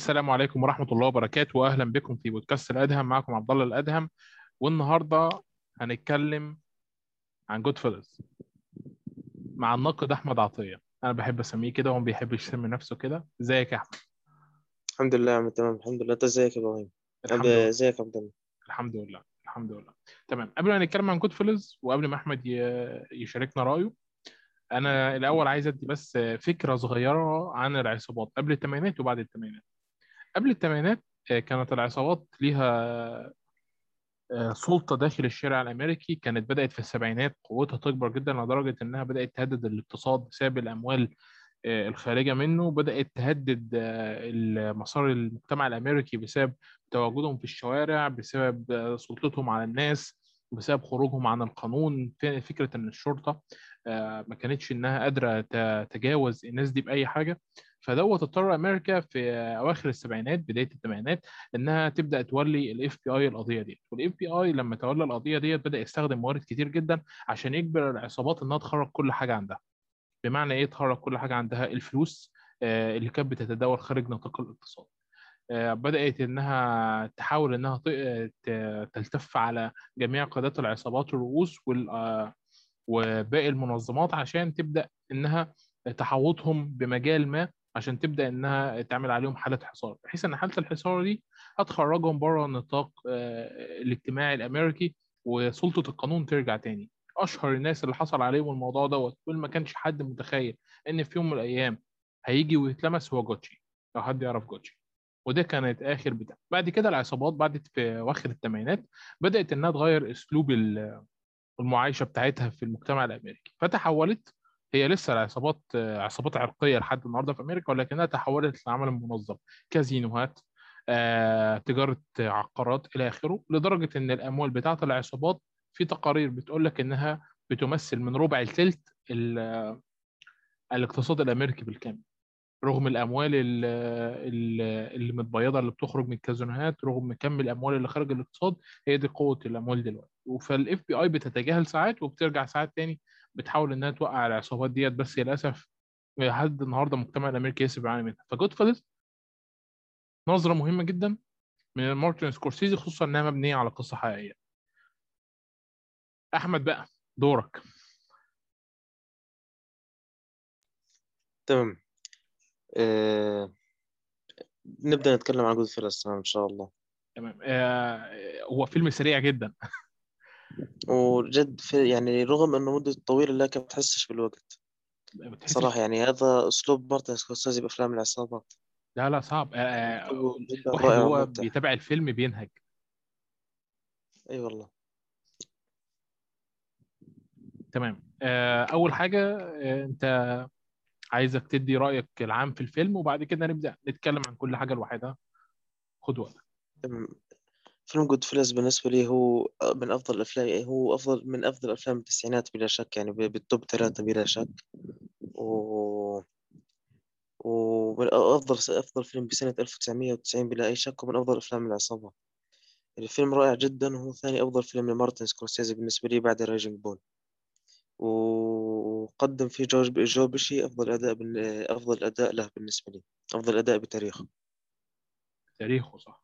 السلام عليكم ورحمة الله وبركاته وأهلا بكم في بودكاست الأدهم. معكم عبد الله الأدهم والنهاردة هنتكلم عن Goodfellas مع الناقد أحمد عطية. أنا بحب أسميه كده وهو بيحب يسمي نفسه كده. إزيك يا أحمد؟ الحمد لله عم تمام الحمد لله. أنت إزيك يا لله. إزيك يا عبد الله؟ الحمد لله الحمد لله. تمام قبل ما نتكلم عن Goodfellas وقبل ما أحمد يشاركنا رأيه أنا الأول عايز أدي بس فكرة صغيرة عن العصابات قبل الثمانينات وبعد الثمانينات قبل الثمانينات كانت العصابات ليها آه، سلطة داخل الشارع الأمريكي. كانت بدأت في السبعينات قوتها تكبر جدا لدرجة إنها بدأت تهدد الاقتصاد بسبب الأموال آه، الخارجة منه. بدأت تهدد آه، مسار المجتمع الأمريكي بسبب تواجدهم في الشوارع بسبب آه، سلطتهم على الناس بسبب خروجهم عن القانون. ف- فكرة إن الشرطة آه، ما كانتش إنها قادرة ت- تجاوز الناس دي بأي حاجة. فدوت اضطر أمريكا في أواخر السبعينات بداية الثمانينات إنها تبدأ تولي ال FBI القضية دي وال FBI لما تولى القضية دي بدأ يستخدم موارد كتير جدا عشان يجبر العصابات إنها تخرج كل حاجة عندها. بمعنى إيه تخرج كل حاجة عندها؟ الفلوس آه، اللي كانت بتتداول خارج نطاق الاقتصاد. آه، بدأت إنها تحاول ت- تلتف على جميع قادات العصابات الرؤوس وال- آه، وباقي المنظمات عشان تبدأ إنها تحوطهم بمجال ما عشان تبدأ إنها تعمل عليهم حالة حصار بحيث إن حالة الحصار دي هتخرجهم بره النطاق آه، الاجتماعي الأمريكي وسلطة القانون ترجع تاني. أشهر الناس اللي حصل عليهم الموضوع دوت واللي ما كانش حد متخيل إن في يوم من الأيام هيجي ويتلمس هو جوتشي لو حد يعرف جوتشي. وده كانت آخر بتاع. بعد كده العصابات بعد في أواخر الثمانينات بدأت إنها تغير أسلوب ال- المعايشة بتاعتها في المجتمع الأمريكي. فتحولت هي لسه العصابات عصابات عرقية لحد النهارده في أمريكا ولكنها تحولت لعمل منظم كازينوهات آه، تجارة عقارات إلى آخره لدرجة إن الأموال بتاعة العصابات في تقارير بتقول لك إنها بتمثل من ربع الثلث ال- الاقتصاد الأمريكي بالكامل. رغم الأموال ال- ال- اللي متبيضة اللي بتخرج من الكازينوهات رغم كم الأموال اللي خارج الاقتصاد هي دي قوة الأموال دلوقتي. فال FBI بتتجاهل ساعات وبترجع ساعات تاني بتحاول إنها توقع العصابات ديت بس للأسف لحد النهارده المجتمع الأمريكي لسه بيعاني منها. ف Goodfellas نظرة مهمة جدا من مارتن سكورسيزي خصوصا إنها مبنية على قصة حقيقية. أحمد بقى دورك. تمام. آه... نبدأ نتكلم عن Good تمام إن شاء الله. تمام. آه هو فيلم سريع جدا. وجد في يعني رغم إنه مدة طويلة لكن ما بتحسش بالوقت. صراحة يعني هذا أسلوب مارتن سكورسيزي بأفلام العصابات لا لا صعب. آه آه جدا واحد هو بيتابع الفيلم بينهج. أي والله. تمام. آه، أول حاجة آه، أنت عايزك تدي رأيك العام في الفيلم وبعد كده نبدأ نتكلم عن كل حاجة لوحدها. خد وقتك. تمام فيلم Goodfellas بالنسبة لي هو من أفضل الأفلام هو أفضل من أفضل أفلام التسعينات بلا شك يعني بال top ثلاثة بلا شك. و ومن أفضل أفضل فيلم بسنة 1990 بلا أي شك ومن أفضل أفلام العصابة. الفيلم رائع جدا وهو ثاني أفضل فيلم لمارتن سكورسيزي بالنسبة لي بعد Raging Bull وقدم فيه جورج جو بيشي أفضل أداء. أفضل أداء له بالنسبة لي أفضل أداء بتاريخه تاريخه صح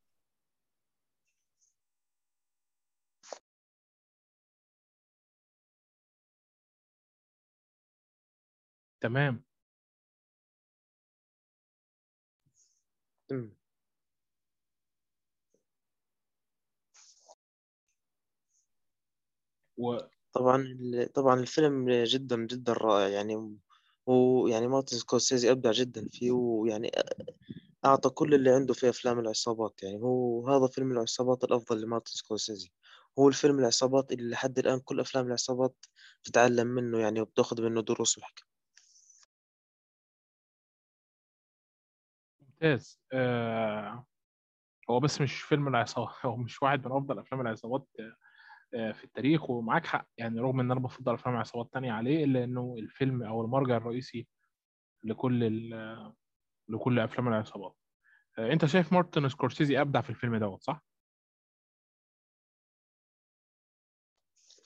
تمام. و طبعا طبعا الفيلم جدا جدا رائع يعني ويعني مارتن سكورسيزي أبدع جدا فيه ويعني أعطى كل اللي عنده في أفلام العصابات يعني. هو هذا فيلم العصابات الأفضل لمارتن سكورسيزي. هو الفيلم العصابات اللي لحد الآن كل أفلام العصابات تتعلم منه يعني وبتاخذ منه دروس وحكم ممتاز. آه، هو بس مش فيلم العصابة هو مش واحد من أفضل أفلام العصابات. في التاريخ ومعاك حق. يعني رغم إن أنا بفضل أفلام العصابات تانية عليه إلا إنه الفيلم أو المرجع الرئيسي لكل ال... لكل أفلام العصابات. آه، أنت شايف مارتن سكورسيزي أبدع في الفيلم دوت صح؟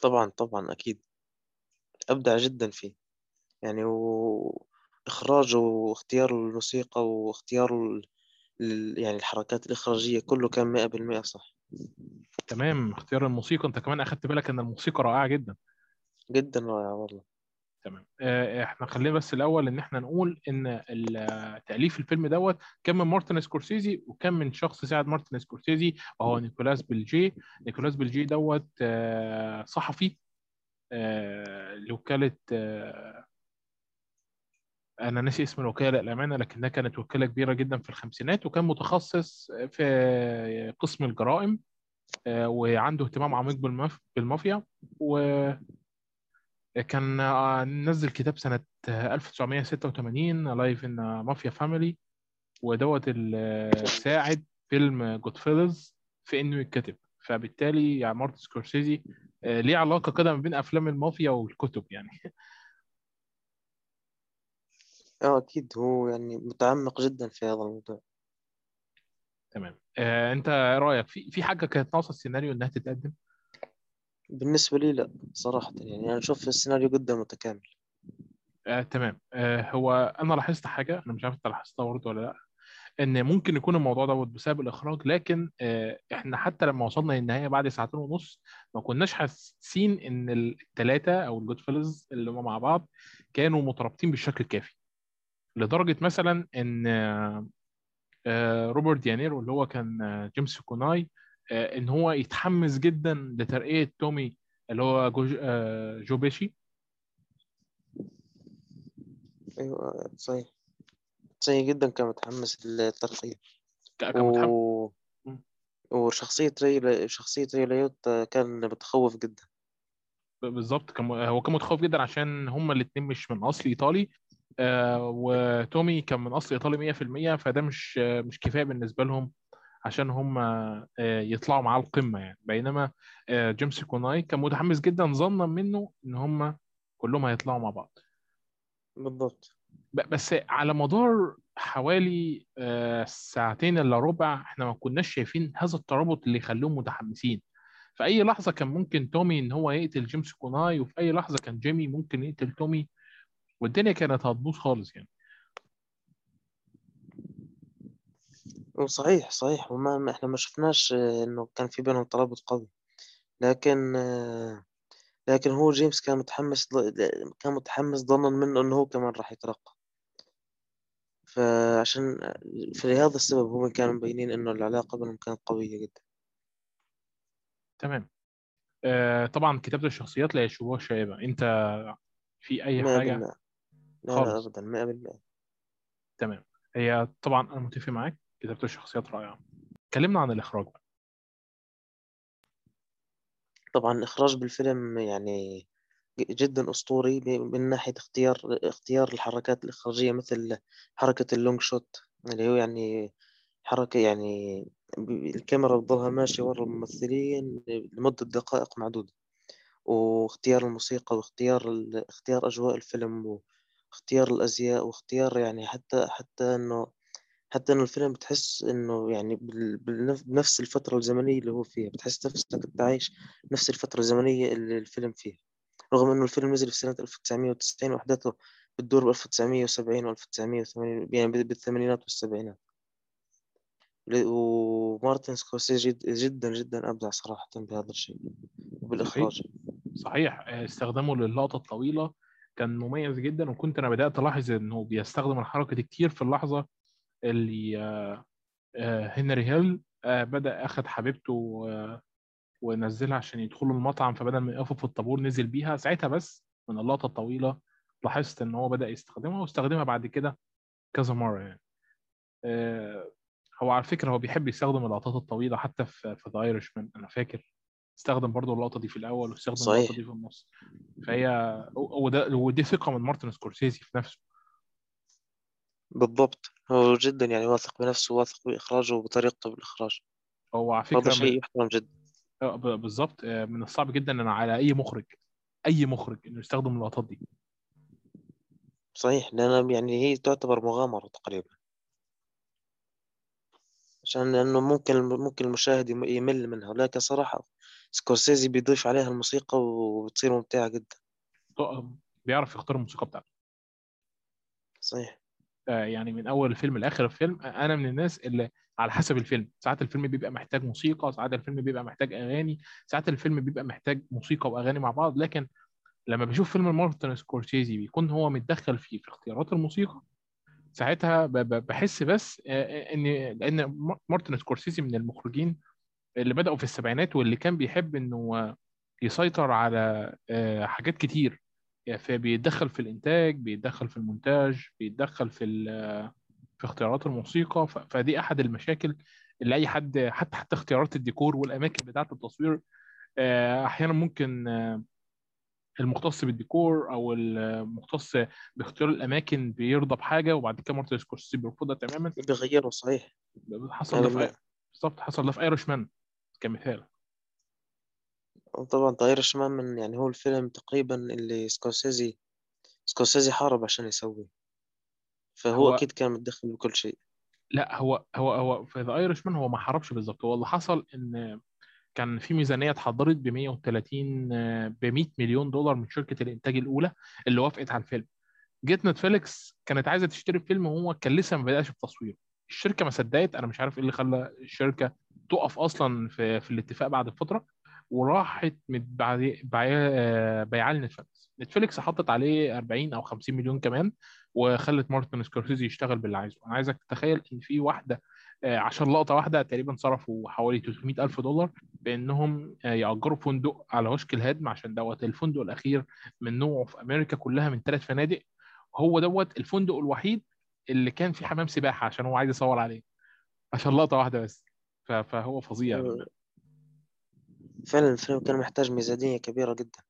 طبعا طبعا أكيد. أبدع جدا فيه. يعني وإخراجه واختيار الموسيقى واختيار ال- لل- يعني الحركات الإخراجية كله كان مئة بالمئة صح. تمام اختيار الموسيقى. انت كمان أخدت بالك إن الموسيقى رائعة جدا. جدا رائع والله. تمام. آه، إحنا خلينا بس الأول إن إحنا نقول إن ال- تأليف الفيلم دوت كان من مارتن سكورسيزي وكان من شخص ساعد مارتن سكورسيزي وهو نيكولاس بيليجي نيكولاس بيليجي دوت آه، صحفي آه، لوكالة آه، أنا ناسي اسم الوكالة الامانه لكنها كانت وكالة كبيرة جدا في الخمسينات وكان متخصص في قسم الجرائم آه، وعنده اهتمام عميق بالماف- بالمافيا وكان آه، نزل كتاب سنة آه، 1986 Life in Mafia Family ودوت ساعد فيلم Goodfellas في إنه يتكتب. فبالتالي يعني مارتن سكورسيزي آه، ليه علاقة كده ما بين أفلام المافيا والكتب يعني. آه أكيد هو يعني متعمق جدا في هذا الموضوع. تمام. آه، أنت إيه رأيك في في حاجة كانت ناقصة السيناريو إنها تتقدم؟ بالنسبة لي لا صراحة يعني. أنا أشوف السيناريو جدا متكامل. آه، تمام. آه، هو أنا لاحظت حاجة أنا مش عارف أنت لاحظتها برضه ولا لا إن ممكن يكون الموضوع دوت بسبب الإخراج لكن آه، إحنا حتى لما وصلنا للنهاية بعد ساعتين ونص ما كناش حاسين إن الثلاثه أو ال Goodfellas اللي هم مع بعض كانوا مترابطين بالشكل الكافي. لدرجة مثلا إن آه، آه، روبرت دي نيرو اللي هو كان آه، جيمس كونواي إن هو يتحمس جدا لترقية تومي اللي هو جو, جو بيشي. أيوة صحيح. صحيح جدا كان متحمس للترقية. و... وشخصية ري شخصية راي ليوتا كان بتخوف جدا. بالظبط. كان هو كان متخوف جدا عشان هما الاثنين مش من أصل إيطالي. وتومي كان من أصل إيطالي 100% فده مش آه مش كفاية بالنسبة لهم عشان هم آه يطلعوا معاه القمة يعني. بينما آه جيمس كوناي كان متحمس جدا ظنا منه إن هم كلهم هيطلعوا مع بعض. بالضبط. بس على مدار حوالي آه ساعتين إلا ربع إحنا ما كناش شايفين هذا الترابط اللي يخليهم متحمسين. في أي لحظة كان ممكن تومي إن هو يقتل جيمس كونواي وفي أي لحظة كان جيمي ممكن يقتل تومي والدنيا كانت هتبوظ خالص يعني. صحيح صحيح. وما ما إحنا ما شفناش آه، إنه كان في بينهم ترابط قوي. لكن آه، لكن هو جيمس كان متحمس كان متحمس ظنا منه إنه هو كمان راح يترقى. فعشان فلهذا السبب هم كانوا مبينين إنه العلاقة بينهم كانت قوية جدا. تمام. آه طبعا كتابة الشخصيات لا يشوبها شائبة أنت في أي بالمئة لا لا خالص. أبدا مئة بالمئة تمام. هي طبعا أنا متفق معاك كتابة الشخصيات رائعة. اتكلمنا عن الإخراج بقى. طبعا الإخراج بالفيلم يعني جدا أسطوري ب- من ناحية اختيار اختيار الحركات الإخراجية مثل حركة اللونج شوت اللي هو يعني حركة يعني الكاميرا بتضلها ماشية ورا الممثلين لمدة دقائق معدودة. واختيار الموسيقى واختيار. اختيار أجواء الفيلم واختيار الأزياء واختيار يعني حتى حتى إنه حتى إنه الفيلم بتحس إنه يعني بنفس الفترة الزمنية اللي هو فيها بتحس نفسك أنت عايش نفس الفترة الزمنية اللي الفيلم فيها. رغم إنه الفيلم نزل في سنة 1990 وأحداثه بتدور ب 1970 و 1980 يعني بالثمانينات والسبعينات. ومارتن سكورسيزي جد- جدا جدا أبدع صراحة بهذا الشيء صحيح وبالإخراج. صحيح. آه، استخدامه للقطة الطويلة كان مميز جدا وكنت أنا بدأت ألاحظ إنه بيستخدم الحركة دي كتير في اللحظة اللي آه، آه، هنري هيل آه، بدأ أخد حبيبته ونزلها عشان يدخلوا المطعم فبدل ما يقفوا في الطابور نزل بيها. ساعتها بس من اللقطة الطويلة لاحظت إن هو بدأ يستخدمها واستخدمها بعد كده كذا مرة يعني. هو على فكرة هو بيحب يستخدم اللقطات الطويلة حتى في The Irishman أنا فاكر. استخدم برضو اللقطة دي في الأول واستخدم صحيح. دي في النص. فهي وده ودي ثقة من مارتن سكورسيزي في نفسه. بالضبط. هو جدا يعني واثق بنفسه واثق بإخراجه وبطريقته بالإخراج. هو على هذا من شيء يحترم جدا. آه، بالظبط آه، من الصعب جدا إن على أي مخرج أي مخرج إنه يستخدم اللقطات دي. صحيح لأن يعني هي تعتبر مغامرة تقريبا. عشان لأنه ممكن ممكن المشاهد يم- يمل منها. ولكن صراحة سكورسيزي بيضيف عليها الموسيقى وبتصير ممتعة جدا. بيعرف يختار الموسيقى بتاعته. صحيح. آه، يعني من أول الفيلم لآخر الفيلم آه، أنا من الناس اللي على حسب الفيلم. ساعات الفيلم بيبقى محتاج موسيقى ساعات الفيلم بيبقى محتاج أغاني ساعات الفيلم بيبقى محتاج موسيقى وأغاني مع بعض. لكن لما بشوف فيلم مارتن سكورسيزي بيكون هو متدخل فيه في اختيارات الموسيقى ساعتها بحس بس آه، آه، ان لأن مارتن سكورسيزي من المخرجين اللي بدأوا في السبعينات واللي كان بيحب إنه يسيطر على آه، حاجات كتير. يعني فبيتدخل في الإنتاج بيتدخل في المونتاج بيتدخل في في اختيارات الموسيقى. فدي أحد المشاكل اللي أي حد حتى حتى اختيارات الديكور والأماكن بتاعة التصوير آه، أحيانا ممكن آه، المختص بالديكور أو المختص باختيار الأماكن بيرضى بحاجة وبعد كده مارتن سكورسيزي بيرفضها تماما. بيغيروا صحيح. حصل ده في يعني بالظبط حصل ده في Irishman. كمثال. طبعا The Irishman من يعني هو الفيلم تقريبا اللي سكورسيزي سكورسيزي حارب عشان يسويه. فهو هو أكيد كان متدخل بكل شيء. لا هو هو هو في The Irishman هو ما حاربش بالظبط. هو اللي حصل إن كان في ميزانية اتحضرت ب 130 ب 100 مليون دولار من شركة الإنتاج الأولى اللي وافقت على الفيلم. جيت نتفليكس كانت عايزة تشتري الفيلم وهو كان لسه ما بدأش التصوير الشركة ما صدقت أنا مش عارف إيه اللي خلى الشركة تقف أصلا في في الاتفاق بعد فترة وراحت بيعاه لنتفليكس. نتفليكس حطت عليه 40 أو 50 مليون كمان وخلت مارتن سكورسيزي يشتغل باللي عايزه. أنا عايزك تتخيل إن في واحدة آه، عشان لقطة واحدة تقريبا صرفوا حوالي 300 ألف دولار بإنهم آه، يأجروا فندق على وشك الهدم عشان دوت الفندق الأخير من نوعه في أمريكا كلها من ثلاث فنادق. هو دوت الفندق الوحيد اللي كان فيه حمام سباحة عشان هو عايز يصور عليه. عشان لقطة واحدة بس. فهو فظيع. آه، فعلا الفيلم كان محتاج ميزانية كبيرة جدا.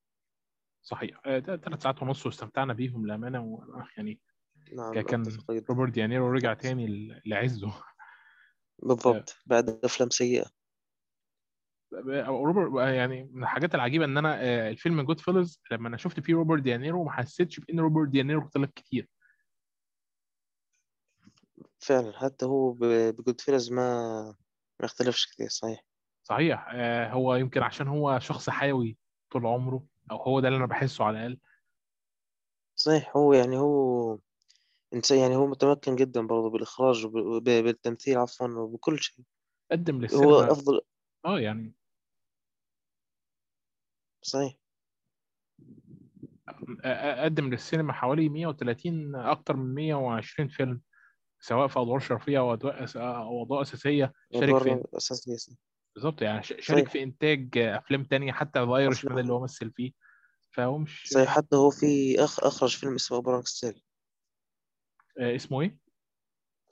صحيح. ثلاث ساعات ونص واستمتعنا بيهم للأمانة و- يعني نعم كان روبرت دي نيرو رجع تاني لعزه. بالضبط بعد أفلام سيئة. روبرت يعني من الحاجات العجيبة إن أنا آه، الفيلم Goodfellas لما أنا شفت فيه روبرت دي نيرو ما حسيتش بإن روبرت دي نيرو اختلف كتير. فعلا حتى هو ب Goodfellas ما ما اختلفش كثير صحيح. صحيح. آه، هو يمكن عشان هو شخص حيوي طول عمره أو هو ده اللي أنا بحسه على الأقل. صحيح هو يعني هو إنسان يعني هو متمكن جدا برضه بالإخراج وبالتمثيل عفوا وبكل شيء. قدم هو للسينما أفضل آه يعني. صحيح. قدم للسينما حوالي 130 أكتر من 120 فيلم. سواء في أدوار شرفية أو أو أدوار أساسية شارك في صح. بالظبط يعني ش- شارك في إنتاج أفلام تانية حتى The Irishman اللي هو مثل فيه. فهو مش صحيح حتى هو في أخ أخرج فيلم اسمه A Bronx Tale آه، اسمه إيه؟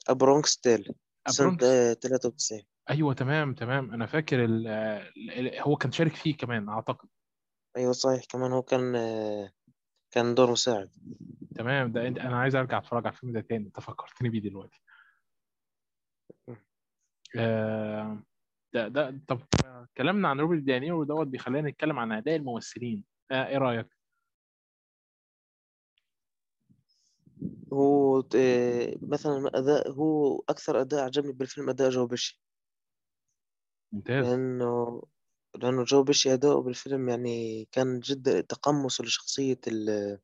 A Bronx Tale سنة A Bronx آه، 93 أيوه تمام تمام. أنا فاكر ال... ال- هو كان شارك فيه كمان أعتقد. أيوة صحيح. كمان هو كان آه، كان دور مساعد. تمام. ده انت أنا عايز أرجع أتفرج على الفيلم ده تاني. أنت فكرتني بيه دلوقتي. آه، ده ده طب كلامنا عن روبرت دي نيرو دوت بيخلينا نتكلم عن أداء الممثلين. آه، إيه رأيك؟ هو آه، مثلا أداء هو أكثر أداء عجبني بالفيلم أداء جو بيشي. ممتاز. لأنه لأنه جو بيشي أداؤه بالفيلم يعني كان جدا تقمصه لشخصية ال...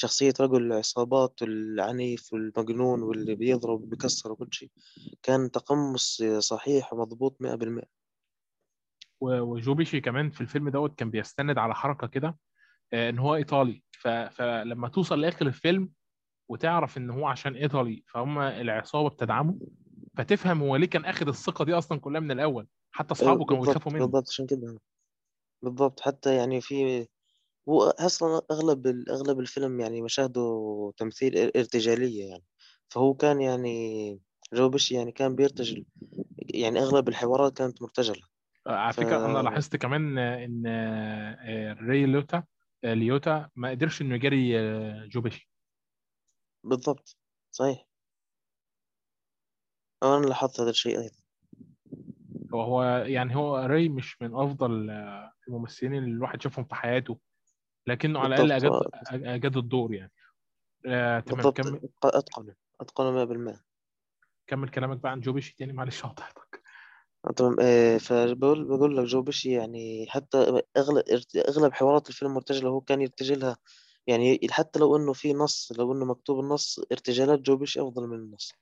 شخصية رجل العصابات العنيف والمجنون واللي بيضرب وبيكسر وكل شيء. كان تقمص صحيح ومضبوط مئة بالمئة. و- وجو بيشي كمان في الفيلم دوت كان بيستند على حركة كده آه، إن هو إيطالي. فلما توصل لآخر الفيلم وتعرف إن هو عشان إيطالي فهم العصابة بتدعمه فتفهم هو ليه كان أخد الثقة دي أصلا كلها من الأول. حتى أصحابه كانوا بالضبط بيخافوا منه. بالضبط. عشان كده. بالضبط. حتى يعني في هو أصلا أغلب ال- أغلب الفيلم يعني مشاهده تمثيل إر- إرتجالية يعني. فهو كان يعني جو بيشي يعني كان بيرتجل يعني أغلب الحوارات كانت مرتجلة. آه، على فكرة أنا لاحظت كمان إن آه، ري ليوتا آه، ليوتا ما قدرش إنه يجري جو بيشي فبالضبط صحيح. أنا لاحظت هذا الشيء أيضا. هو يعني هو ري مش من أفضل الممثلين اللي الواحد شافهم في حياته. لكنه على الأقل أجاد أجاد الدور يعني. آه، تمام كمل. أتقن مئة بالمئة كمل كلامك بقى عن جو بيشي تاني معلش قطعتك. تمام آه، فبقول بقول لك جو بيشي يعني حتى أغلب ارت- أغلب حوارات الفيلم مرتجلة هو كان يرتجلها يعني حتى لو إنه في نص لو إنه مكتوب النص ارتجالات جو بيشي أفضل من النص.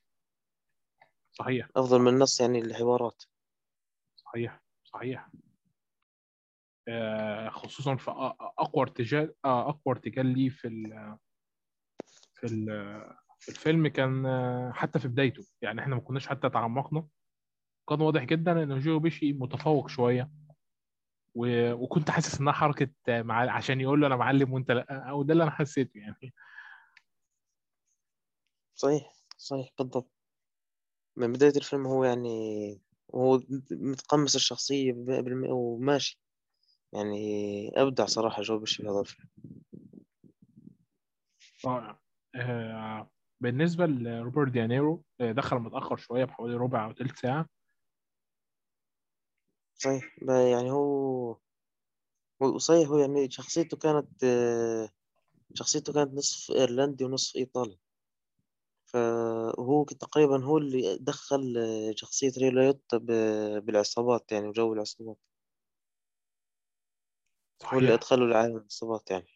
صحيح. أفضل من النص يعني الحوارات صحيح صحيح. آه، خصوصا في أقوى ارتجال آه، أقوى ارتجال ليه في ال في ال في الفيلم كان آه، حتى في بدايته. يعني إحنا ما كناش حتى تعمقنا. كان واضح جدا إن جو بيشي متفوق شوية. و... وكنت حاسس إنها حركة آه، مع... عشان يقول له أنا معلم وأنت لأ أو ده اللي أنا حسيته يعني. صحيح صحيح بالضبط. من بداية الفيلم هو يعني هو متقمص بالم- وماشي. يعني أبدع صراحة جو بيشي في هذا الفيلم رائع آه، بالنسبة لروبرت ديانيرو آه، دخل متأخر شوية بحوالي ربع أو ثلث ساعة. صحيح يعني هو هو صحيح هو يعني شخصيته كانت آه، شخصيته كانت نصف إيرلندي ونصف إيطالي. فهو تقريبا هو اللي دخل آه، شخصية ري ليوتا ب- بالعصابات يعني وجو العصابات. هو اللي صحيح. أدخله لعالم العصابات يعني.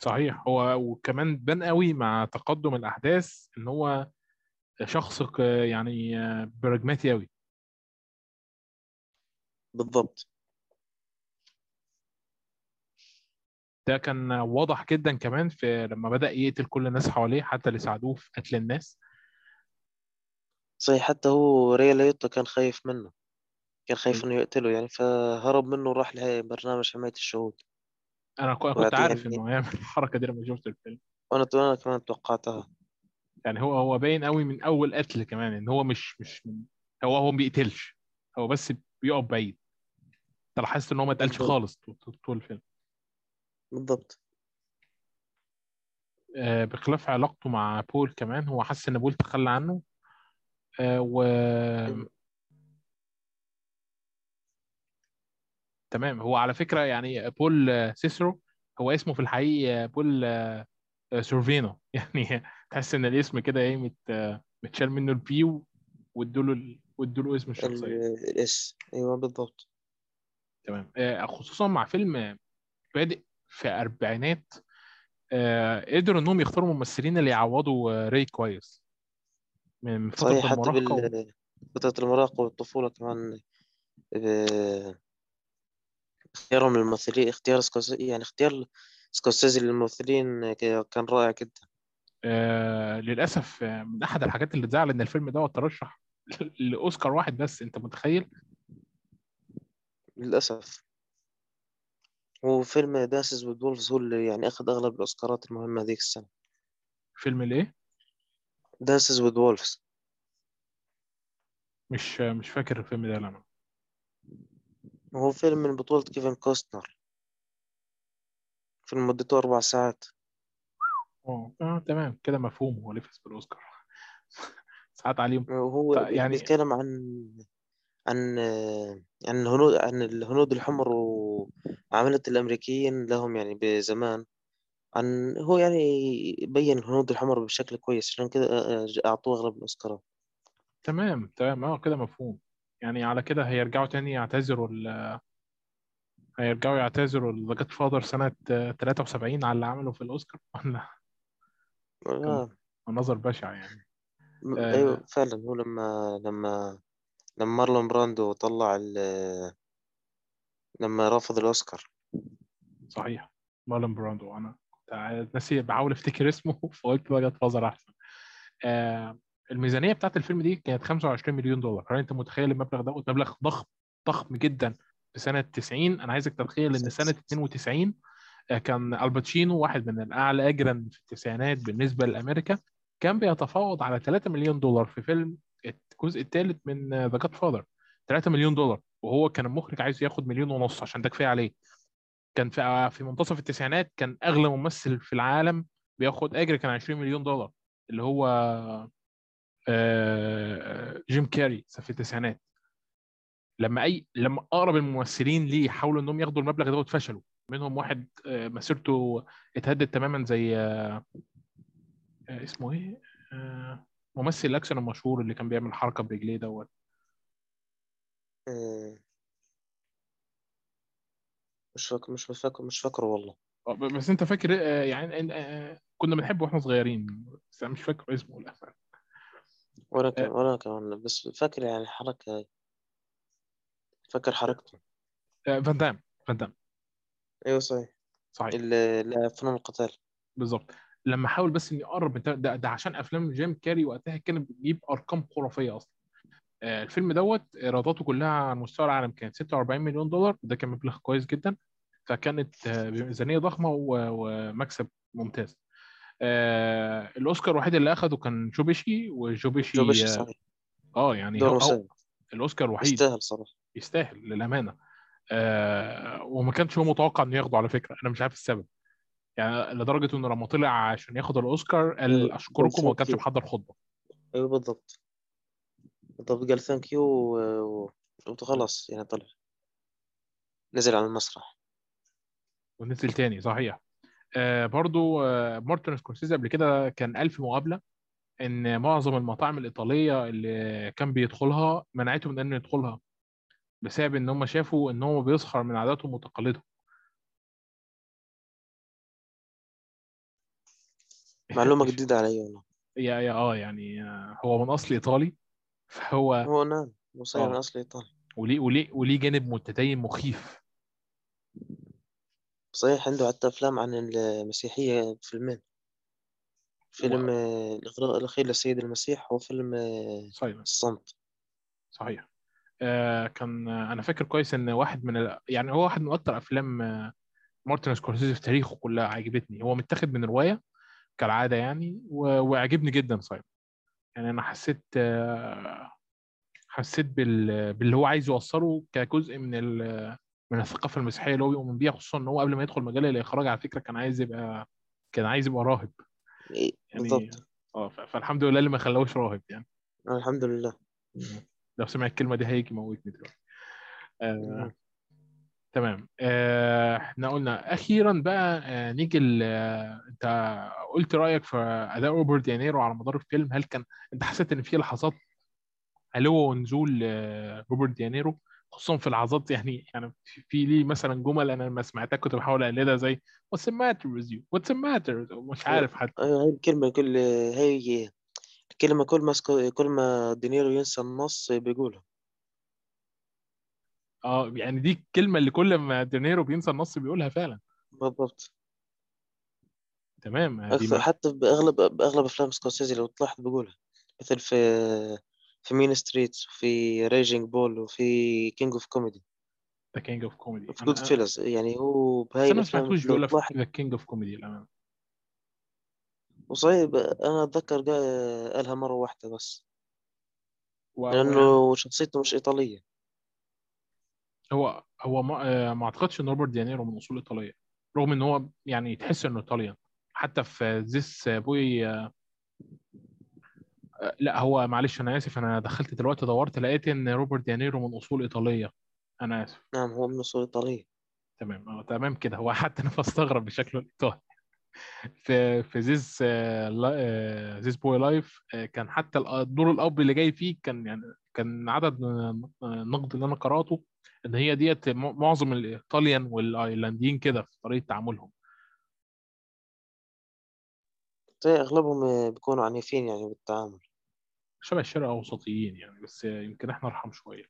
صحيح. هو وكمان بان قوي مع تقدم الأحداث إن هو شخص يعني براجماتي قوي. بالضبط. ده كان واضح جدا كمان في لما بدأ يقتل كل الناس حواليه حتى اللي ساعدوه في قتل الناس. صحيح حتى هو ري ليوتا كان خايف منه. كان خايف إنه يقتله يعني فهرب منه وراح لبرنامج حماية الشهود. أنا كنت عارف يعني إنه هيعمل الحركة دي لما شفت الفيلم. وأنا أنا كمان توقعتها. يعني هو هو باين قوي من أول قتل كمان إن هو مش مش من هو هو ما بيقتلش. هو بس بيقف بعيد. أنت لاحظت إن هو ما قتلش خالص طول الفيلم. بالضبط. آه، بخلاف علاقته مع بول كمان هو حس إن بول تخلى عنه. آه، و تمام. هو على فكرة يعني بول سيسرو هو اسمه في الحقيقي آه، بول آه، سورفينو. يعني تحس إن الاسم كده إيه مت متشال منه ال P وادوا له وادوا له اسم الشخصية. ال- ال S. أيوه بالضبط. تمام. آه، خصوصا مع فيلم بادئ في أربعينات آه، قدروا إنهم يختاروا ممثلين اللي يعوضوا ري كويس. من فترة صحيح حتى المراهقة و... بال فترة المراهقة والطفولة كمان ب- اختيارهم للممثلين اختيار سكورسيزي يعني اختيار سكورسيزي للممثلين كان رائع جدا. آه للأسف آه، من أحد الحاجات اللي تزعل إن الفيلم ده ترشح لأوسكار واحد بس أنت متخيل؟ للأسف. هو فيلم Dances with Wolves هو اللي يعني أخذ أغلب الأوسكارات المهمة ذيك السنة. فيلم الايه Dances with Wolves مش مش فاكر الفيلم ده لما هو فيلم من بطولة كيفن كوستنر. فيلم مدته أربع ساعات. آه آه، تمام. كده مفهوم. هو ليه فاز بالأوسكار؟ ساعات عليهم. وهو بي- يعني بيتكلم عن عن عن الهنود عن الهنود الحمر وعملة الأمريكيين لهم يعني بزمان. عن هو يعني بين الهنود الحمر بشكل كويس. عشان كده آه، آه، أعطوه أغلب الأوسكارات. تمام تمام. آه كده مفهوم. يعني على كده هيرجعوا تاني يعتذروا ال... هيرجعوا يعتذروا The Godfather سنة آه، 73 على اللي عمله في الأوسكار؟ ولا آه. منظر بشع يعني. م- آه أيوة فعلا. هو لما لما لما مارلون براندو طلع ال لما رفض الأوسكار. صحيح. مارلون براندو أنا كنت ناسي بحاول أفتكر اسمه فقلت The Godfather أحسن. آه الميزانية بتاعت الفيلم دي كانت 25 مليون دولار. هل أنت متخيل المبلغ ده؟ مبلغ ضخم ضخم جدا. في سنة 90 أنا عايزك تتخيل إن سنة 92 آه، كان آل باتشينو واحد من الأعلى أجرا في التسعينات بالنسبة لأمريكا كان بيتفاوض على 3 مليون دولار في فيلم الجزء الثالث من The Godfather 3 مليون دولار. وهو كان المخرج عايز ياخد مليون ونص عشان ده كفاية عليه. كان في آه، في منتصف التسعينات كان أغلى ممثل في العالم بياخد أجر كان 20 مليون دولار اللي هو جيم كاري في التسعينات. لما أي لما أقرب الممثلين ليه حاولوا إنهم ياخدوا المبلغ ده واتفشلوا منهم واحد آه، مسيرته اتهدت تماما زي آه، آه، اسمه إيه؟ آه، ممثل الأكشن المشهور اللي كان بيعمل حركة برجليه دوت. آه، مش فاكر مش فاكر مش فاكره والله. آه، بس أنت فاكر آه، يعني آه، كنا بنحبه وإحنا صغيرين. بس مش فاكر اسمه لا ولا آه، كمان ولا كمان بس فاكر يعني حركة فاكر حركته. آه، فان دام فان دام. أيوة صحيح. صحيح. اللي فنون القتال. بالظبط لما حاول بس إني أقرب من ده, ده, ده عشان أفلام جيم كاري وقتها كانت بتجيب أرقام خرافية أصلا. آه، الفيلم دوت إيراداته كلها على مستوى العالم كانت 46 مليون دولار وده كان مبلغ كويس جدا. فكانت آه، بميزانيه ضخمة ومكسب ممتاز. آه، الأوسكار الوحيد اللي أخده كان جو بيشي جو وجو بيشي بيشي آه صحيح. آه، يعني هو, الأوسكار الوحيد يستاهل صراحة. يستاهل للأمانة. آه، وما كانش هو متوقع إنه ياخده على فكرة. أنا مش عارف السبب. يعني لدرجة إنه لما طلع عشان ياخد الأوسكار قال أشكركم وما كانش محضر خطبه أيوة بالضبط. بالضبط قال thank you. وخلاص يعني طلع. نزل على المسرح. ونزل تاني صحيح. آه برضو آه مارتن سكورسيزي قبل كده كان قال في مقابلة إن معظم المطاعم الإيطالية اللي كان بيدخلها منعته من انه يدخلها بسبب إن هم شافوا إن هو بيسخر من عاداتهم وتقاليدهم. معلومة جديدة علي والله. يا يا آه يعني آه، هو من أصل إيطالي فهو هو نعم هو صحيح من أصل إيطالي. وليه وليه وليه جانب متدين مخيف. صحيح عنده حتى أفلام عن المسيحية فيلمين. فيلم الإغراء الأخير للسيد المسيح وفيلم Silence الصمت. صحيح. آه كان أنا فاكر كويس إن واحد من ال... يعني هو واحد من أكتر أفلام آه، مارتن سكورسيزي في تاريخه كلها عجبتني. هو متاخد من رواية كالعادة يعني و... وعجبني جدا سايلنت يعني أنا حسيت آه، حسيت بال... باللي هو عايز يوصله كجزء من ال... من الثقافه المسيحية اللي هو بيؤمن بيها خصوصا إن هو قبل ما يدخل مجال الإخراج على فكرة كان عايز يبقى كان عايز يبقى راهب. إيه، يعني بالضبط. آه فالحمد لله اللي ما خلاهوش راهب يعني. الحمد لله. لو سمع الكلمة دي هيجي يموتني دلوقتي. آه. تمام. آه، إحنا قلنا أخيرا بقى آه نيجي آه، أنت قلت رأيك في أداء روبرت دينيرو على مدار الفيلم. هل كان أنت حسيت إن في لحظات علو ونزول آه، روبرت دينيرو خصوصا في لحظات يعني يعني في ليه مثلا جمل أنا لما سمعتها كنت بحاول أقلدها زي what's the matter with you? What's the matter? مش عارف حتى. أيوة هاي الكلمة كل هي الكلمة كل ما سك- كل ما دينيرو ينسى النص بيقولها. آه يعني دي الكلمة اللي كل ما دينيرو بينسى النص بيقولها فعلا. بالضبط. تمام آه، دي أكثر ما حتى بأغلب بأغلب أفلام سكورسيزي لو تلاحظ بيقولها. مثل في في Mean Streets وفي Raging Bull وفي كينج اوف كوميدي The King of Comedy في Goodfellas يعني هو بهاي أنا ما سمعتوش في تلاحظ The King of Comedy للأمانة وصحيح ب- أنا أتذكر قا- قالها مرة واحدة بس. و- لأنه شخصيته مش إيطالية. هو هو ما, آه، ما أعتقدش إن روبرت دينيرو من أصول إيطالية. رغم إن هو يعني تحس إنه Italian. حتى في This Boy's Life هو معلش أنا آسف أنا دخلت دلوقتي دورت لقيت إن روبرت دينيرو من أصول إيطالية. أنا آسف. نعم هو من أصول إيطالية. تمام آه تمام كده. هو حتى أنا بستغرب بشكله الايطالي في في This This Boy's Life كان حتى الأ- دور الأب اللي جاي فيه كان يعني كان عدد النقد اللي أنا قراته إن هي ديت معظم الإيطاليان والأيرلنديين كده في طريقة تعاملهم. صحيح أغلبهم بيكونوا عنيفين يعني بالتعامل. شبه الشرق أوسطيين يعني بس يمكن إحنا أرحم شوية.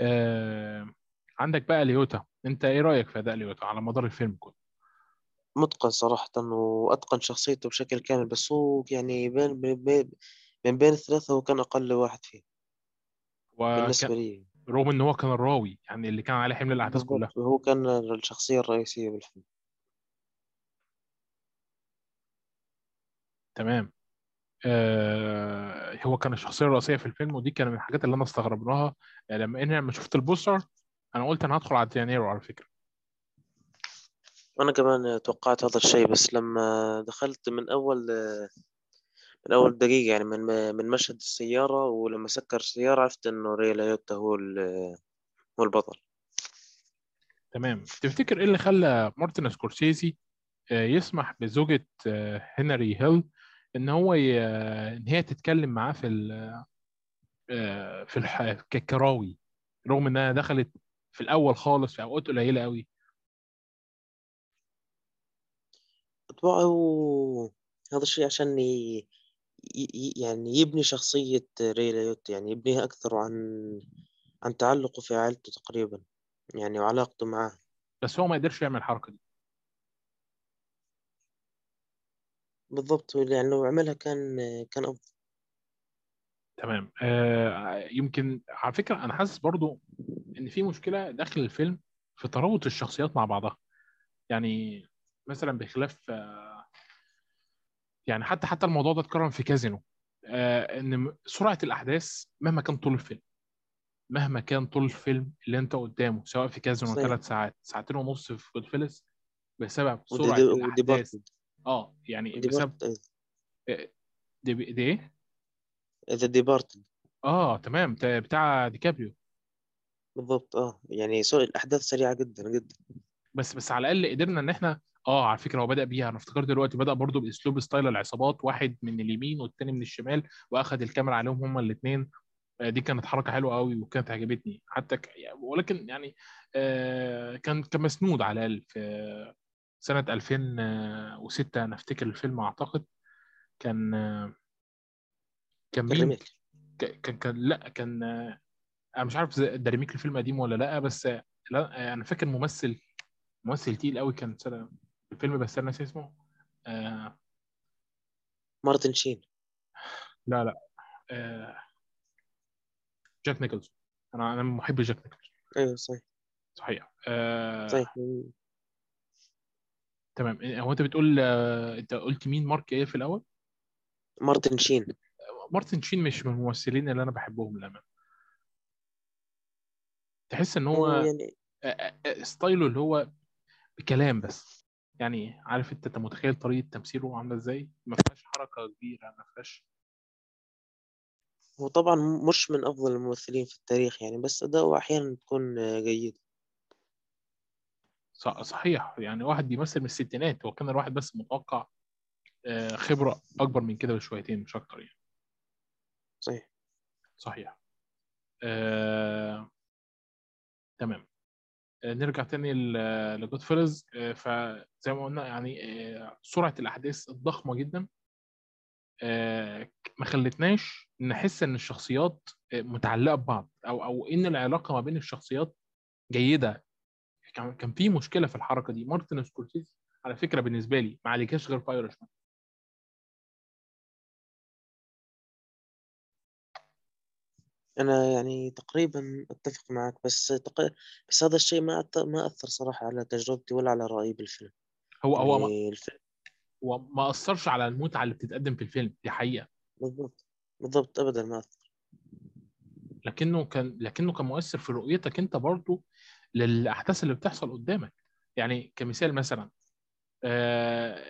آه عندك بقى ليوتا. أنت إيه رأيك في أداء ليوتا على مدار الفيلم كله؟ متقن صراحة وأتقن شخصيته بشكل كامل بس هو يعني بين بين من بين الثلاثة هو كان أقل واحد فيه وكان بالنسبة لي. رغم إن هو كان الراوي يعني اللي كان عليه حمل الأحداث كلها. هو كان الشخصية الرئيسية بالفيلم. تمام. آه هو كان الشخصية الرئيسية في الفيلم ودي كان من الحاجات اللي أنا استغربناها. آه، لما أنا لما شفت البوستر أنا قلت أنا هدخل على دينيرو على فكرة. وأنا كمان توقعت هذا الشيء بس لما دخلت من أول من أول دقيقة يعني من من مشهد السيارة ولما سكر السيارة عرفت إنه راي ليوتا هو هو البطل. تمام. تفتكر إيه اللي خلى مارتن سكورسيزي آه، يسمح بزوجة آه، هنري هيل إن هو ي... إن هي تتكلم معاه في ال... آه، في الح... ككراوي رغم إنها دخلت في الأول خالص في أوقات قليلة قوي أتوقع هو هذا الشيء عشان ي... ي... يعني يبني شخصية ري ليوت يعني يبنيها أكثر عن عن تعلقه في عائلته تقريبا يعني وعلاقته معاه. بس هو ما قدرش يعمل الحركة دي. بالضبط يعني لو عملها كان كان أفضل. تمام. آه يمكن على فكرة أنا حاسس برضو إن في مشكلة داخل الفيلم في ترابط الشخصيات مع بعضها. يعني مثلا بخلاف آه يعني حتى حتى الموضوع ده اتكرر في كازينو. آه إن سرعة الأحداث مهما كان طول الفيلم مهما كان طول الفيلم اللي أنت قدامه سواء في كازينو. ثلاث ساعات ساعتين ونص في جود فيلس بسبب سرعة الأحداث. آه يعني بسبب Departed دي, دي إيه؟ The Departed آه تمام. تا- بتاع ديكابريو. بالضبط آه. يعني so الأحداث سريعة جدا جدا. بس بس على الأقل قدرنا إن إحنا آه على فكرة هو بدأ بيها. أنا افتكرت دلوقتي بدأ برضو بأسلوب style العصابات واحد من اليمين والتاني من الشمال وأخد الكاميرا عليهم هما الاثنين دي كانت حركة حلوة قوي وكانت عجبتني. حتى ك... ولكن يعني آه كان كان مسنود على الاقل في سنة 2006 أنا أفتكر الفيلم أعتقد. كان آه، كان مين؟ كان كان لأ كان آه، أنا مش عارف ده ريميك الفيلم قديم ولا لأ بس آه، لأ آه، أنا فاكر ممثل ممثل تقيل قوي كان سنة الفيلم بس أنا ناسي اسمه. آه مارتن شين. لا لا. آه جاك نيكلسون. أنا أنا محب جاك نيكلسون. أيوه صحيح. صحيح. آه صحيح تمام. هو أنت بتقول آه أنت قلت مين مارك إيه في الأول؟ مارتن شين. مارتن شين مش من الممثلين اللي أنا بحبهم للأمانة. تحس إن هو يعني آه، آه، آه، style ه اللي هو بكلام بس. يعني عارف انت انت متخيل طريقة تمثيله عاملة إزاي؟ ما فيهاش حركة كبيرة ما فيهاش هو طبعا مش من أفضل الممثلين في التاريخ يعني بس أداؤه أحيانا تكون جيد ص- صحيح. يعني واحد بيمثل من الستينات هو كان الواحد بس متوقع آه، خبرة أكبر من كده بشويتين مش أكتر يعني. صحيح. صحيح. آه... تمام. نرجع تاني لجود فيلز فزي ما قلنا يعني آه، سرعة الأحداث الضخمة جدا. آه، ما خلتناش نحس إن الشخصيات آه، متعلقة ببعض أو أو إن العلاقة ما بين الشخصيات جيدة. كان في مشكلة في الحركة دي. مارتن سكورسيزي على فكرة بالنسبة لي ما عليكاش غير فايرش أنا يعني تقريبا أتفق معك بس تق... بس هذا الشيء ما أت... ما أثر صراحة على تجربتي ولا على رأيي بالفيلم. هو هو ما يعني الفيلم هو ما أثرش على المتعة اللي بتتقدم في الفيلم دي حقيقة. بالضبط بالضبط أبدا ما أثر. لكنه كان لكنه كان مؤثر في رؤيتك أنت برضو للأحداث اللي بتحصل قدامك. يعني كمثال مثلا آه،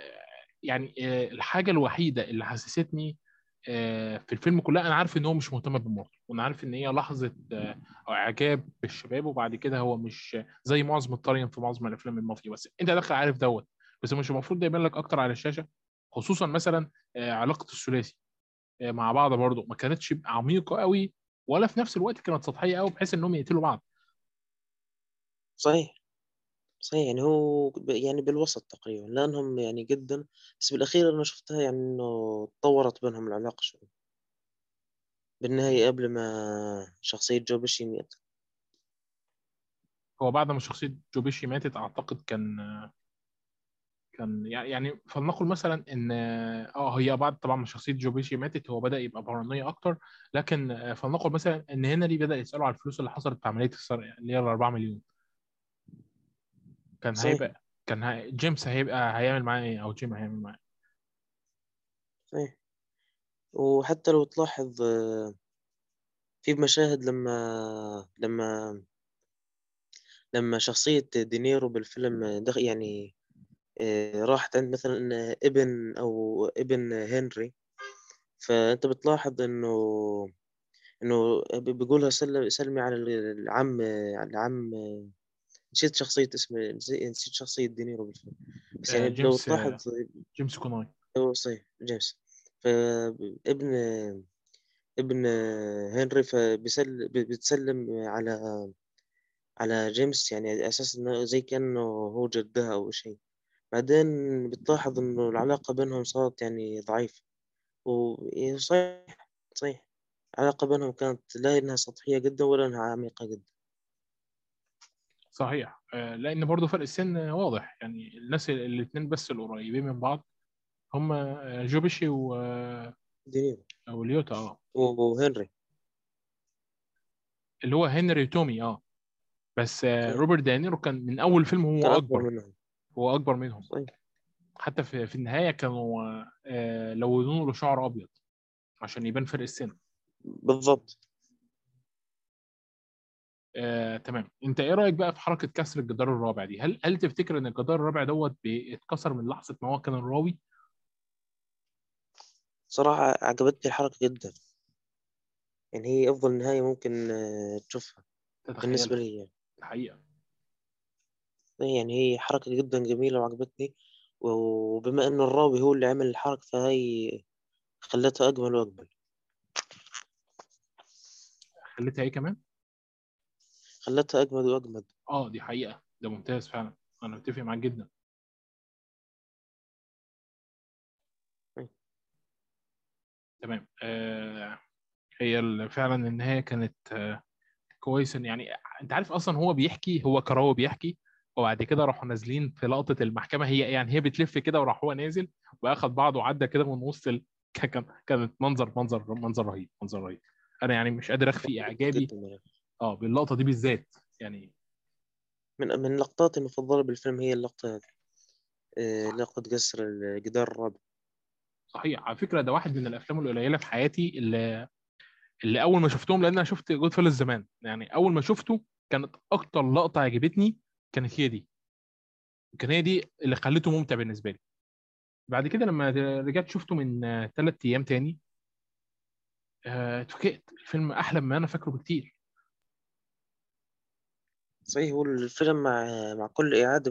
يعني آه، الحاجة الوحيدة اللي حسستني آه، في الفيلم كلها أنا عارف إن هو مش مهتم بالموضوع وأنا عارف إن هي لحظة آه، أو إعجاب بالشباب وبعد كده هو مش زي معظم الطريق في معظم الأفلام المافيا. بس أنت داخل عارف دوت بس مش المفروض ده يبان لك أكتر على الشاشة خصوصا مثلا آه، علاقة الثلاثي آه، مع بعض برضه ما كانتش عميقة قوي ولا في نفس الوقت كانت سطحية قوي بحيث إنهم يقتلوا بعض. صحيح. صحيح يعني هو ب- يعني بالوسط تقريبا لأنهم يعني جدا بس بالأخير أنا شفتها يعني إنه تطورت بينهم العلاقة شوي. بالنهاية قبل ما شخصية جو بيشي مات هو بعد ما شخصية جوبيشي ماتت أعتقد كان كان يعني يعني فلنقل مثلا إن آه هي بعد طبعا ما شخصية جوبيشي ماتت هو بدأ يبقى بارانويا أكتر. لكن آه، فلنقل مثلا إن هنري بدأ يسأله على الفلوس اللي حصلت في عملية السرقة اللي هي ال 4 مليون. كان صحيح هيبقى كان هي... جيمس هيبقى هيعمل معاه إيه؟ أو جيم هيعمل معاه إيه. صحيح وحتى لو تلاحظ آه، في مشاهد لما لما لما شخصية دينيرو بالفيلم دخ يعني آه، راحت عند مثلا ابن أو ابن هنري. فأنت بتلاحظ إنه إنه بيقولها سل- سلمي على العم العم نسيت شخصية اسمه نسيت شخصية دينيرو بالفيلم بس آه، يعني لو جيمس آه، تلاحظ جيمس كونواي. هو صحيح جيمس. فابن ابن هنري فبيسل بتسلم على على جيمس يعني على أساس إنه زي كأنه هو جدها أو شيء. بعدين بتلاحظ إنه العلاقة بينهم صارت يعني ضعيفة. وصحيح صحيح. العلاقة بينهم كانت لا إنها سطحية جدا ولا إنها عميقة جدا. صحيح. آه، لأن برضو فرق السن واضح. يعني الناس الاثنين بس القريبين من بعض هم آه، جو بيشي و آه، دينيرو وليوتا آه. وهنري اللي هو هنري تومي آه. بس آه،. روبرت دانيرو كان من أول فيلم هو أكبر أكبر. منهم. هو أكبر منهم. صحيح. حتى في في النهاية كانوا آه، لونوا له شعر أبيض عشان يبان فرق السن. بالضبط. آه، تمام. انت إيه رأيك بقى في حركة كسر الجدار الرابع دي؟ هل هل تفتكر ان الجدار الرابع دوت بيتكسر من لحظة ما هو كان الراوي؟ صراحة عجبتني الحركة جدا. يعني هي أفضل نهاية ممكن آه، تشوفها بالنسبة تتخيلها لي يعني. الحقيقة يعني هي حركة جدا جميلة وعجبتني. وبما إنه الراوي هو اللي عمل الحركة فهي خلتها أجمل وأجمل. خليتها إيه كمان؟ خلتها أجمد وأجمد. آه دي حقيقة. ده ممتاز فعلا. أنا متفق معاك جدا. أي. تمام. آه هي فعلا النهاية كانت آه كويسة. يعني أنت عارف أصلا هو بيحكي هو كراوي بيحكي وبعد كده راحوا نازلين في لقطة المحكمة. هي يعني هي بتلف كده وراح هو نازل واخد بعضه وعدى كده من وسط ال... كان كانت منظر منظر منظر رهيب منظر رهيب. أنا يعني مش قادر أخفي إعجابي. آه باللقطة دي بالذات يعني. من من لقطاتي المفضلة بالفيلم هي اللقطة هذه آه، لقطة كسر الجدار الرابع. صحيح. على فكرة ده واحد من الأفلام القليلة في حياتي اللي اللي أول ما شفتهم لأن أنا شفت Goodfellas زمان. يعني أول ما شفته كانت أكتر لقطة عجبتني كانت هي دي. كان هي دي اللي خلته ممتع بالنسبة لي. بعد كده لما رجعت شفته من ثلاث أيام تاني آه، اتفاجئت. الفيلم أحلى مما أنا فاكره بكتير. صحيح هو الفيلم مع مع كل إعادة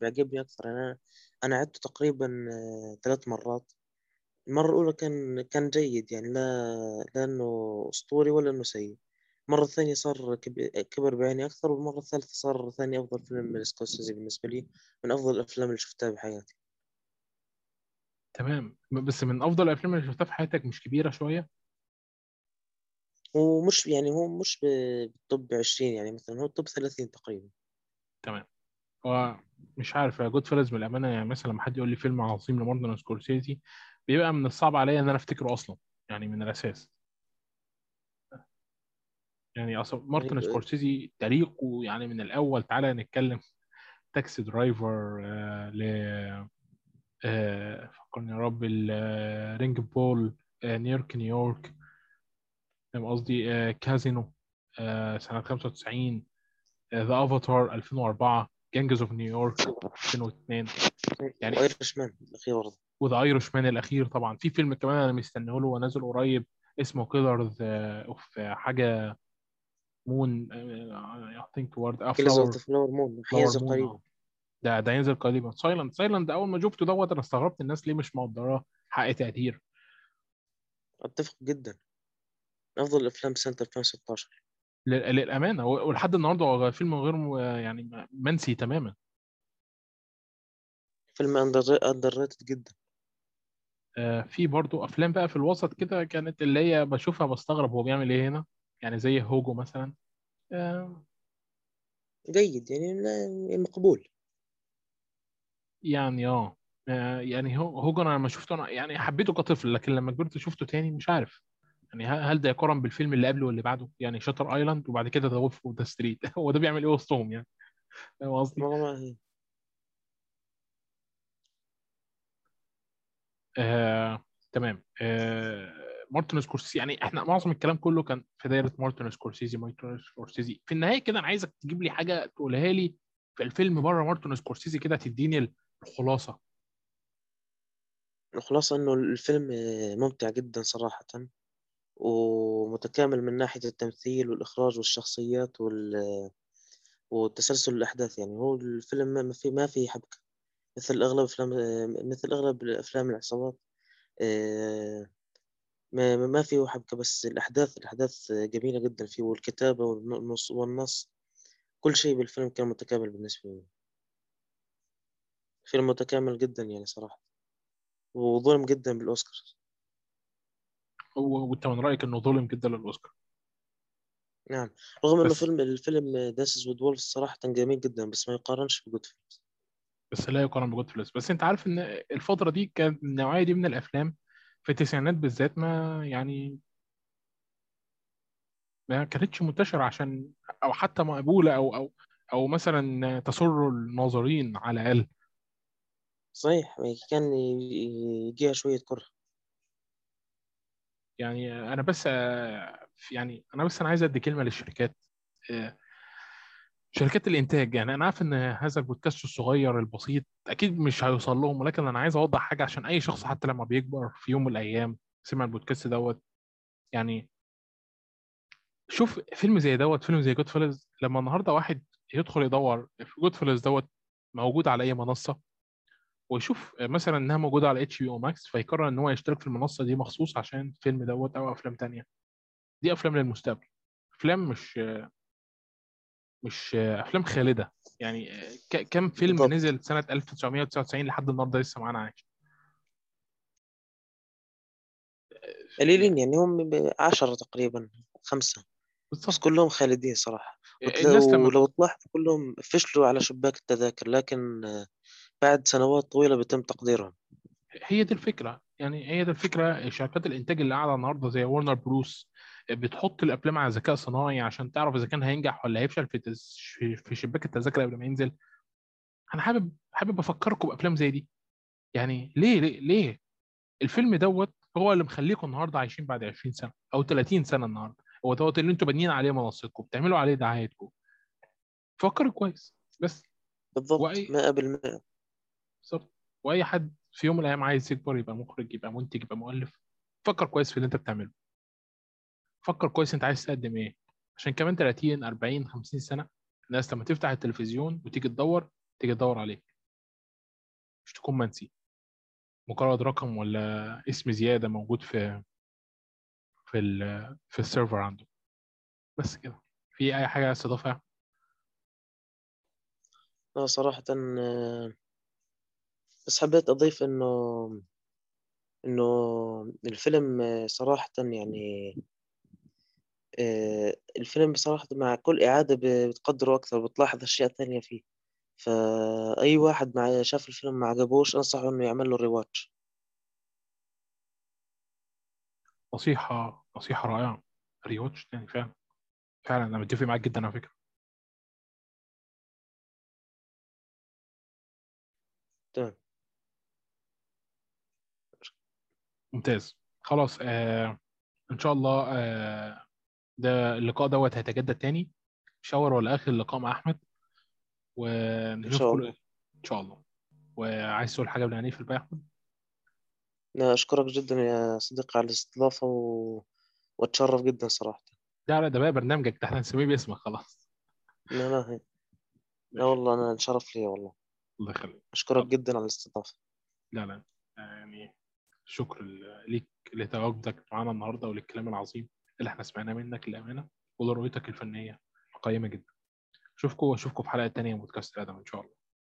بيعجبني أكثر أنا أنا عدته تقريبا آه، ثلاث مرات. المرة الأولى كان كان جيد يعني لا إنه أسطوري ولا إنه سيء. المرة الثانية صار كب- كبر بعيني أكثر والمرة الثالثة صار ثاني أفضل فيلم لسكورسيزي بالنسبة لي من أفضل الأفلام اللي شفتها بحياتي تمام. بس من أفضل الأفلام اللي شفتها في حياتك مش كبيرة شوية ومش يعني هو مش ب- بال top 20 يعني مثلا هو ال top 30 تقريبا. تمام. هو مش عارف Goodfellas من الامانه يعني مثلا لما حد يقول لي فيلم عظيم لمارتن سكورسيزي بيبقى من الصعب عليا إن أنا أفتكره أصلا يعني من الأساس. يعني أصلا يعني مارتن سكورسيزي تاريخه يعني من الأول تعالى نتكلم Taxi Driver آه ل آه فكرني يا رب آه، Raging Bull آه New York New York. فاهم قصدي؟ آه كازينو آه سنة 95 The Aviator 2004 Gangs of New York 2002 يعني Irishman الأخير برضه. و The Irishman الأخير طبعا. في فيلم كمان أنا مستنيه له ونازل قريب اسمه Killers of حاجة مون اي ثينك وورد فلاور فلاور مون مون قريبا. ده ده ينزل قريبا. سايلنت سايلنت أول ما شفته دوت أنا استغربت الناس ليه مش مقدراه حق تقدير. أتفق جدا. من أفضل الأفلام سنة 2016 لل- للأمانة ولحد النهارده هو فيلم غير يعني منسي تماما. فيلم أندر ريتد جدا. آه، في برضو أفلام بقى في الوسط كده كانت اللي هي بشوفها بستغرب هو بيعمل إيه هنا. يعني زي هوجو مثلا. آه، جيد يعني مقبول. يعني آه. آه، يعني هو هوجو أنا لما شفته أنا يعني حبيته كطفل لكن لما كبرت شفته تاني مش عارف. يعني هل ده يقارن بالفيلم اللي قبله واللي بعده؟ يعني Shutter Island وبعد كده The Wolf of Wall Street هو ده بيعمل إيه وسطهم يعني؟ فاهم قصدي؟ آه، تمام. آه، مارتن سكورسيزي يعني إحنا معظم الكلام كله كان في دايرة مارتن سكورسيزي مارتن سكورسيزي. في النهاية كده أنا عايزك تجيب لي حاجة تقولها لي في الفيلم بره مارتن سكورسيزي كده تديني الخلاصة. الخلاصة إنه الفيلم ممتع جدا صراحة. ومتكامل من ناحية التمثيل والإخراج والشخصيات وال... وتسلسل الأحداث يعني هو الفيلم ما في ما في حبكة. مثل أغلب أفلام مثل أغلب أفلام العصابات آه، ما, ما- فيه حبكة بس الأحداث الأحداث جميلة جدا فيه والكتابة والنص والنص كل شيء بالفيلم كان متكامل بالنسبة لي. فيلم متكامل جدا يعني صراحة وظلم جدا بالأوسكار. وانت من رأيك إنه ظلم جدا للأوسكار؟ نعم. رغم إنه بس فيلم الفيلم Dances with Wolves صراحة كان جميل جدا بس ما يقارنش ب Goodfellas بس لا يقارن بجود فلوس بس أنت عارف إن الفترة دي كانت النوعية دي من الأفلام في التسعينات بالذات ما يعني ما كانتش منتشرة عشان أو حتى مقبولة أو أو أو مثلا تسر الناظرين على الأقل. صحيح كان يجيها شوية كره. يعني أنا بس آه، يعني أنا بس أنا عايز أدي كلمة للشركات آه، شركات الإنتاج. يعني أنا عارف إن هذا البودكاست الصغير البسيط أكيد مش هيوصل لهم ولكن أنا عايز أوضح حاجة عشان أي شخص حتى لما بيكبر في يوم من الأيام سمع البودكاست دوت. يعني شوف فيلم زي دوت فيلم زي Goodfellas لما النهارده واحد يدخل يدور Goodfellas دوت موجود على أي منصة؟ ويشوف مثلا إنها موجودة على HBO Max فيقرر إن هو يشترك في المنصة دي مخصوص عشان الفيلم دوت أو أفلام تانية. دي أفلام للمستقبل. أفلام مش مش أفلام خالدة. يعني كم فيلم بالضبط. نزل سنة 1999 لحد النهارده لسه معانا عايش. قليلين يعني يعني هم ب- عشرة تقريبا خمسة. بس كلهم خالدين صراحة. الناس لما ولو تلاحظ كلهم فشلوا على شباك التذاكر لكن بعد سنوات طويلة بيتم تقديرهم. هي دي الفكرة. يعني هي دي الفكرة. شركات الإنتاج اللي قاعدة النهارده زي ورنر بروس بتحط الأفلام على ذكاء صناعي عشان تعرف إذا كان هينجح ولا هيفشل في تز... في شباك التذاكر قبل ما ينزل. أنا حابب حابب أفكركم بأفلام زي دي. يعني ليه ليه ليه؟ الفيلم دوت هو اللي مخليكم النهارده عايشين بعد 20 سنة أو 30 سنة النهارده. هو دوت اللي أنتوا بانيين عليه منصتكم بتعملوا عليه دعايتكم. فكروا كويس. بس. مائة بالمائة بالظبط. وأي حد في يوم من الأيام عايز يكبر يبقى مخرج يبقى منتج يبقى مؤلف فكر كويس في اللي أنت بتعمله. فكر كويس أنت عايز تقدم إيه. عشان كمان 30 40 50 سنة الناس لما تفتح التلفزيون وتيجي تدور تيجي تدور عليك. مش تكون منسي. مجرد رقم ولا اسم زيادة موجود في في ال في السيرفر عنده. بس كده. في أي حاجة عايز تضيفها؟ لا صراحة آه، بس حبيت أضيف إنه إنه الفيلم صراحة يعني آه، الفيلم بصراحة مع كل إعادة ب- بتقدره أكثر بتلاحظ أشياء ثانية فيه. فأي واحد مع شاف الفيلم ما عجبوش أنصحه إنه يعمل له ريواتش نصيحة نصيحة رائعة. ريواتش تاني فعلا. فعلا أنا متفق معاك جدا على فكرة. تمام. ممتاز. خلاص آه إن شاء الله آه ده اللقاء دوت هيتجدد تاني. شاور ولا آخر لقاء مع أحمد. إن شاء ونشوفكم الله. إن شاء الله. وعايز تقول حاجة قبل ما نقفل بقى يا أحمد؟ أنا أشكرك جدا يا صديقي على الاستضافة و... وأتشرف جدا صراحة. ده ده بقى برنامجك ده إحنا هنسميه باسمك خلاص. لا لا لا ماشي والله أنا انشرف لي والله. الله يخليك. أشكرك طب جدا على الاستضافة. لا لا يعني شكر ليك لتواجدك معانا النهارده وللكلام العظيم اللي إحنا سمعناه منك للأمانة ولرؤيتك الفنية القيمه جدا. أشوفكم وأشوفكم في حلقة تانية من بودكاست آدم إن شاء الله.